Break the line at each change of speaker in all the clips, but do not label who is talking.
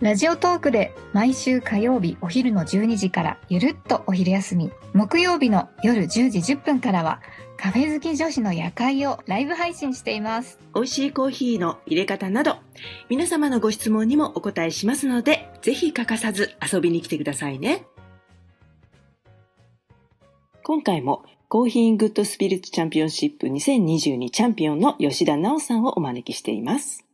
ラジオトークで毎週火曜日お昼の12時からゆるっとお昼休み。木曜日の夜10時10分からはカフェ好き女子の夜会をライブ配信しています。
美味しいコーヒーの入れ方など皆様のご質問にもお答えしますのでぜひ欠かさず遊びに来てくださいね。今回もコーヒーグッドスピリッツチャンピオンシップ2022チャンピオンの吉田直さんをお招きしています。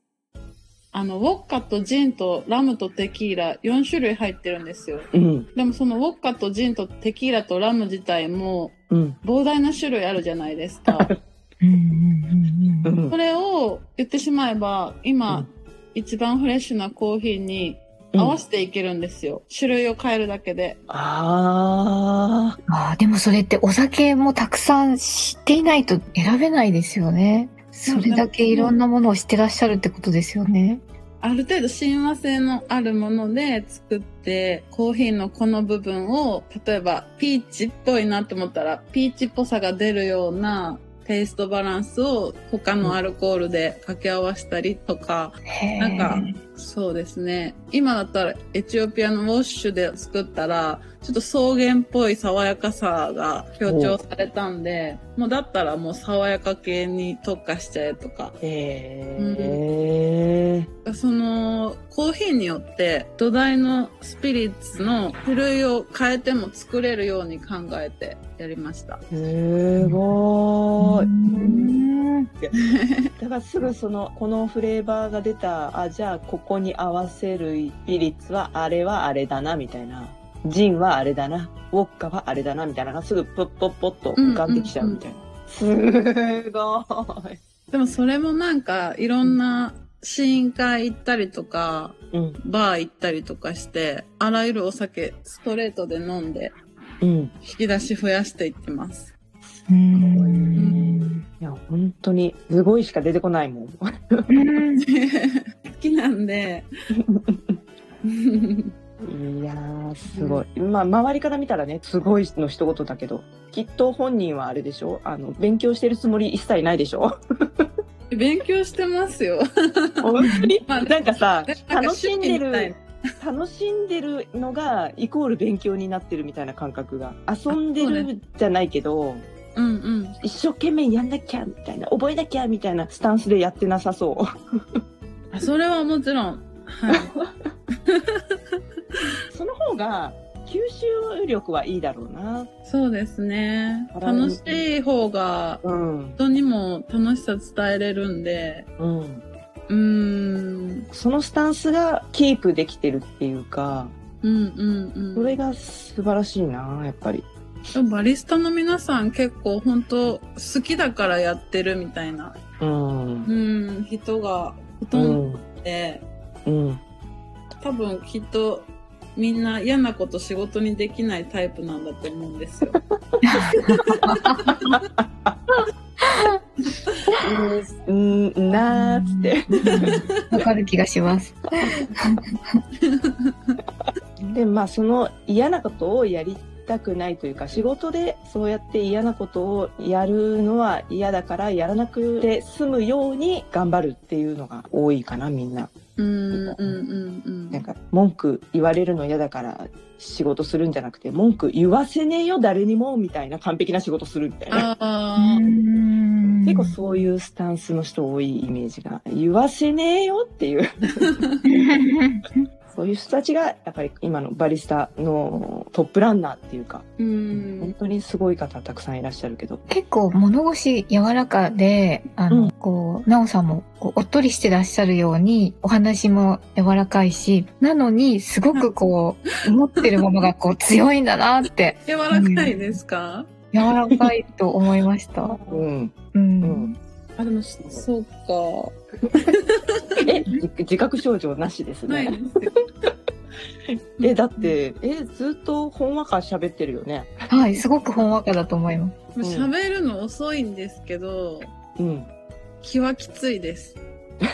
あの、ウォッカとジンとラムとテキーラ4種類入ってるんですよ。
うん
でもそのウォッカとジンとテキーラとラム自体も
うん
膨大な種類あるじゃないですか。
うんうんうん
うん
それを言ってしまえば、今、
うん
一番フレッシュなコーヒーに合わせていけるんですよ。種類を変えるだけで。
あ
ああでもそれってお酒もたくさん知っていないと選べないですよねそれだけいろんなものを知ってらっしゃるってことですよね。
ある程度親和性のあるもので作って、コーヒーのこの部分を、例えばピーチっぽいなと思ったら、ピーチっぽさが出るようなテイストバランスを他のアルコールで掛け合わせたりとか、
へ
なんか
ー
そうですね。今だったらエチオピアのウォッシュで作ったら、ちょっと草原っぽい爽やかさが強調されたんで、もうだったらもう爽やか系に特化しちゃえとか、
ー。へえ、
そのコーヒーによって土台のスピリッツの種類を変えても作れるように考えてやりました。
すごーい。
うん。
だからすぐそのこのフレーバーが出たあじゃあここに合わせるピリッツはあれはあれだなみたいな。ジンはあれだな。ウォッカはあれだなみたいなのがすぐポッポッポッと浮かんできちゃうみたいな、すごい。
でもそれもなんかいろんな試飲会行ったりとか、
うん。
バー行ったりとかして、あらゆるお酒ストレートで飲んで
うん。
引き出し増やしていってます。
うん。
いや本当にすごいしか出てこないもん
なんで、
いやーすごい、まあ周りから見たらねすごいの一言だけどきっと本人はあれでしょ？あの勉強してるつもり一切ないでしょ？
勉強してますよ。
本当に？
まあ
なんかさ楽しんでる楽しんでるのがイコール勉強になってるみたいな感覚が。遊んでるじゃないけど
うんうん。
一生懸命やんなきゃみたいな覚えなきゃみたいなスタンスでやってなさそ
あそれはもちろん。はい。
う その方が吸収力はいいだろうな
そうですね。楽しい方が
うん
人にも楽しさ伝えれるんで、
うん
うーん、
そのスタンスがキープできてるっていうか
うんうんうん。
それが素晴らしいなやっぱり
バリスタの皆さん結構本当好きだからやってるみたいな、
うん
うん、人がほと
うん。
どで、
うん。
多分きっとみんな嫌なこと仕事にできないタイプなんだと思うんですよ。
うん。うん。なーって
わかる気がします。
でまあその嫌なことをやりたくないというか仕事でそうやって嫌なことをやるのは嫌だからやらなくて済むように頑張るっていうのが多いかなみんな。
うんうんうんうん。
なんか文句言われるの嫌だから仕事するんじゃなくて文句言わせねえよ誰にもみたいな完璧な仕事するみたいな。
ああ、
結構そういうスタンスの人多いイメージが言わせねえよっていう そういう人たちがやっぱり今のバリスタのトップランナーっていうか
う
本
ん。
当にすごい方たくさんいらっしゃるけど
結構物腰柔らかで、あの、
うん
こう、なおさんもこうおっとりしてらっしゃるように、お話も柔らかいし、なのに、すごくこう、持ってるものがこう強いんだなって、
柔らかいですか、
柔らかいと思いました。
うん
うん。
うん
あ、でも、そうか。
えじ自覚症状なしですね、
ないですよ。
え、だって、え、ずっとほんわか喋ってるよね？
はい、すごくほんわかだと思います。
喋るの遅いんですけど、
うん。
気はきついです。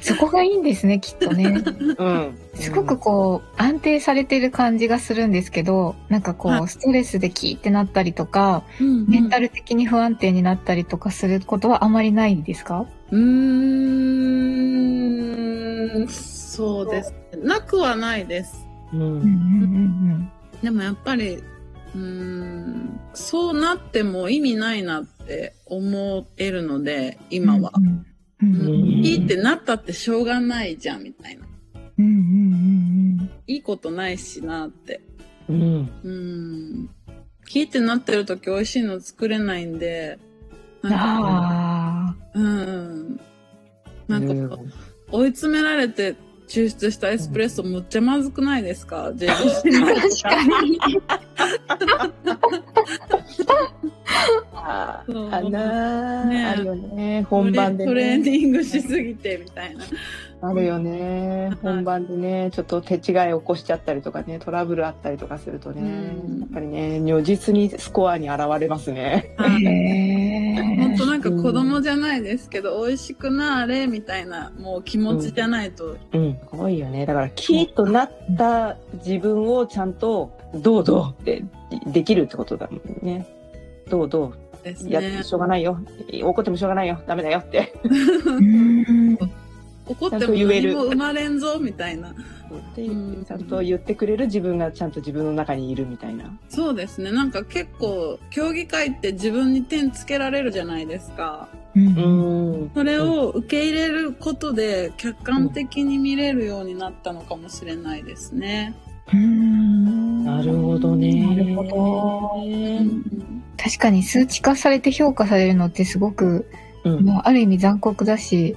そこがいいんですね、きっとね。
うん。
すごくこう、安定されてる感じがするんですけど、なんかこ
は
う、ストレスでキーってなったりとか、
うん
メンタル的に不安定になったりとかすることはあまりないですか？
うーん、そうです。なくはないです。
うん。
うんうんうん
でもやっぱり、うーん、そうなっても意味ないなって思えるので、
うん。
今は
う。んうんうんうん
いいってなったってしょうがないじゃん、みたいな。
うんうんうん
いいことないしなって。
うん。
うん。キーってなってる時美味しいの作れないんで、
うん。
なんか、
あ
うん。なんか追い詰められて抽出したエスプレッソむっちゃまずくないですか ?JBC
あ。確かに。
あな
ね
あるよね。本番で
トレー
ね。
ニングしすぎてみたいな。
あるよね。本番でね、ちょっと手違い起こしちゃったりとかね、トラブルあったりとかするとね、
うん
やっぱりね、如実にスコアに現れますね。
へ
本当
ー
なんか子供じゃないですけど、美味しくなあれみたいな、もう気持ちじゃないと。
うん、すごいよね。だから、キーとなった自分をちゃんと、どうどうってできるってことだもんね。どうど
です
う、やって
ね。
しょうがないよ。怒ってもしょうがないよ。ダメだよって。
うん
怒っても
ちゃんと言える
何も生まれんぞみたいな。
で
うん
ちゃんと言ってくれる自分がちゃんと自分の中にいるみたいな。
そうですね。なんか結構、競技会って自分に点つけられるじゃないですか。それを受け入れることで客観的に見れるようになったのかもしれないですね。
うん
なるほどね。
なるほど
うん
確かに数値化されて評価されるのってすごく、
うん。
まあ、ある意味残酷だし、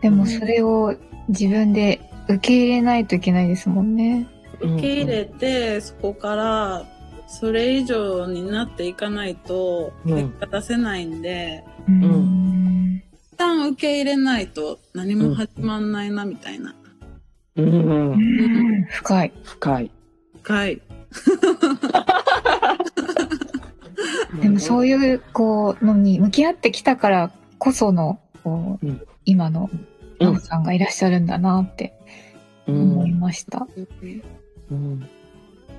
でもそれを自分で受け入れないといけないですもんね。
受け入れて、そこから、それ以上になっていかないと、
うん
結果出せないんで、
うん
一旦受け入れないと何も始まんないな、みたいな。
うん。うん。
うん深い。
深い。
深い。
でもそう
いう。
いう、こう、のに向き合ってきたからこその、こう、
うん
今の、
うん
なおさんがいらっしゃるんだなって
う
思い
ん。
ました。
うん。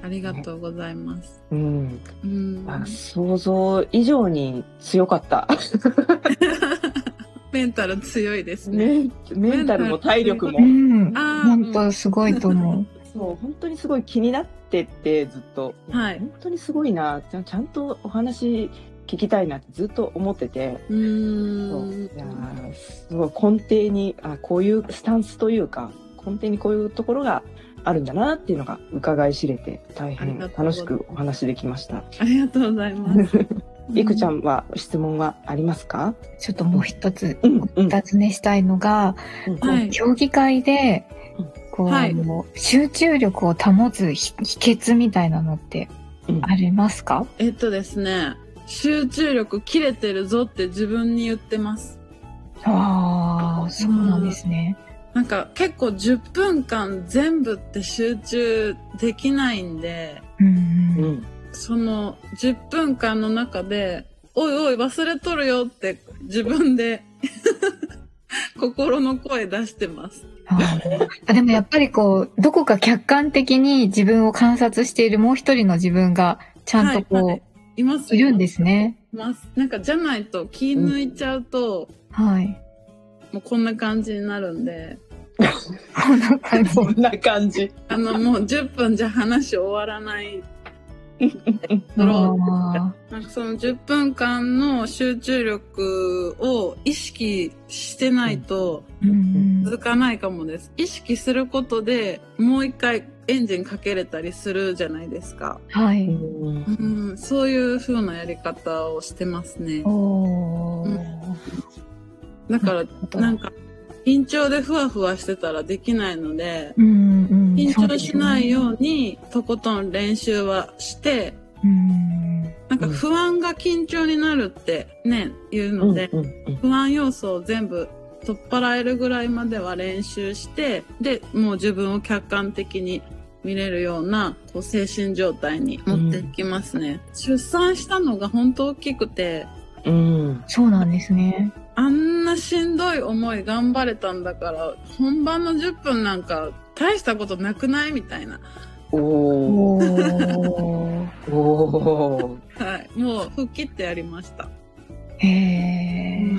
ありがとうございます。
うん。
うん。
あ想像以上に強かった。
メンタル強いですね。
メメンタルも体力も
う。ん。本当すごいと思う。
そう、本当にすごい気になってて、ずっと。
はい
本当にすごいな。ちゃんちゃんとお話聞きたいなってずっと思ってて。
うー
そう。んいやーすごい根底にあこういうスタンスというか根底にこういうところがあるんだなっていうのが伺い知れて大変楽しくお話できました。
ありがとうございます。
いくちゃんは質問はありますか？
ちょっともう一つ
うんうん。
お尋ねしたいのが、
うん。
こう
はい
競技会で
うん、
こう、
はい。
集中力を保つ秘秘訣みたいなのって
うん。
ありますか？
えっとですね、集中力切れてるぞって自分に言ってます。
ああ、そうなんですね。
なんか結構10分間全部って集中できないんで、
うん
その10分間の中で、おいおい忘れとるよって自分で 心の声出してます。
あーでもやっぱりこう、どこか客観的に自分を観察しているもう一人の自分がちゃんとこう、
はいはいいます
いるんですね。
います。なんかじゃないと気抜いちゃうと、
はい。
もうこんな感じになるんで、
こんな感じ。
そんな感じ。
あのもう10分じゃ話終わらない。
あ
なんかその10分間の集中力を意識してないと続かないかもです。意識することでもう一回エンジンかけれたりするじゃないですか。
はい。
うん、そういう風なやり方をしてますね。
おー
だから
ど
なんか緊張でふわふわしてたらできないので、
うんうん
緊張しないようにとことん練習はして、
うん
なんか不安が緊張になるってね、言うので、
うんうん
不安要素を全部取っ払えるぐらいまでは練習して、で、もう自分を客観的に見れるような、こう、精神状態に持っていきますね。出産したのが本当大きくて、
うん。
そうなんですね。
あんなしんどい思い頑張れたんだから、本番の10分なんか大したことなくないみたいな。
おー。
おー。
おー。
はい。もう吹っ切ってやりました。
へ
う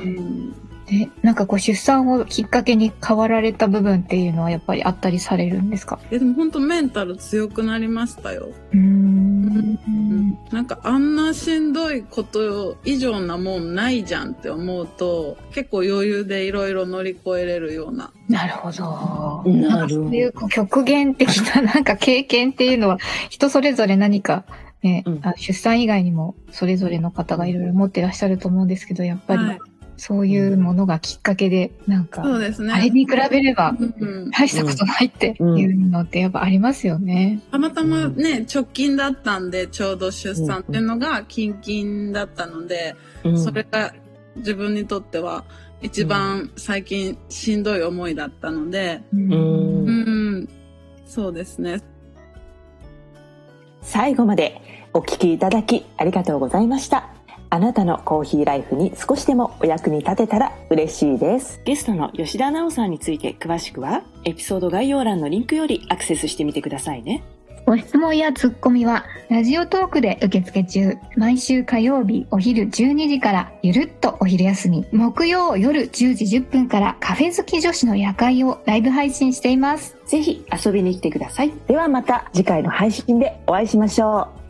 ー。
ん
で、なんかこう出産をきっかけに変わられた部分っていうのはやっぱりあったりされるんですか？
え、でも本当メンタル強くなりましたよ。
うーん。
なんかあんなしんどいこと以上なもんないじゃんって思うと、結構余裕でいろいろ乗り越えれるような。
なるほど。
なるほど
そういうこう極限的な なんか経験っていうのは人それぞれ何かね、
うん
あ出産以外にもそれぞれの方がいろいろ持ってらっしゃると思うんですけど、やっぱり
はい。
そういうものがきっかけで、なんか、
そうですね。
あれに比べれば
うん。
大したことないっていうのってやっぱありますよね。
たまたまね、直近だったんで、ちょうど出産っていうのが近々だったので、
うん。
それが自分にとっては一番最近しんどい思いだったので、
う
うん。
うん、そうですね。
最後までお聞きいただきありがとうございました。あなたのコーヒーライフに少しでもお役に立てたら嬉しいです。
ゲストの吉田奈緒さんについて詳しくは、エピソード概要欄のリンクよりアクセスしてみてくださいね。
ご質問やツッコミは、ラジオトークで受付中。毎週火曜日お昼12時からゆるっとお昼休み。木曜夜10時10分からカフェ好き女子の夜会をライブ配信しています。
ぜひ遊びに来てください。
ではまた次回の配信でお会いしましょう。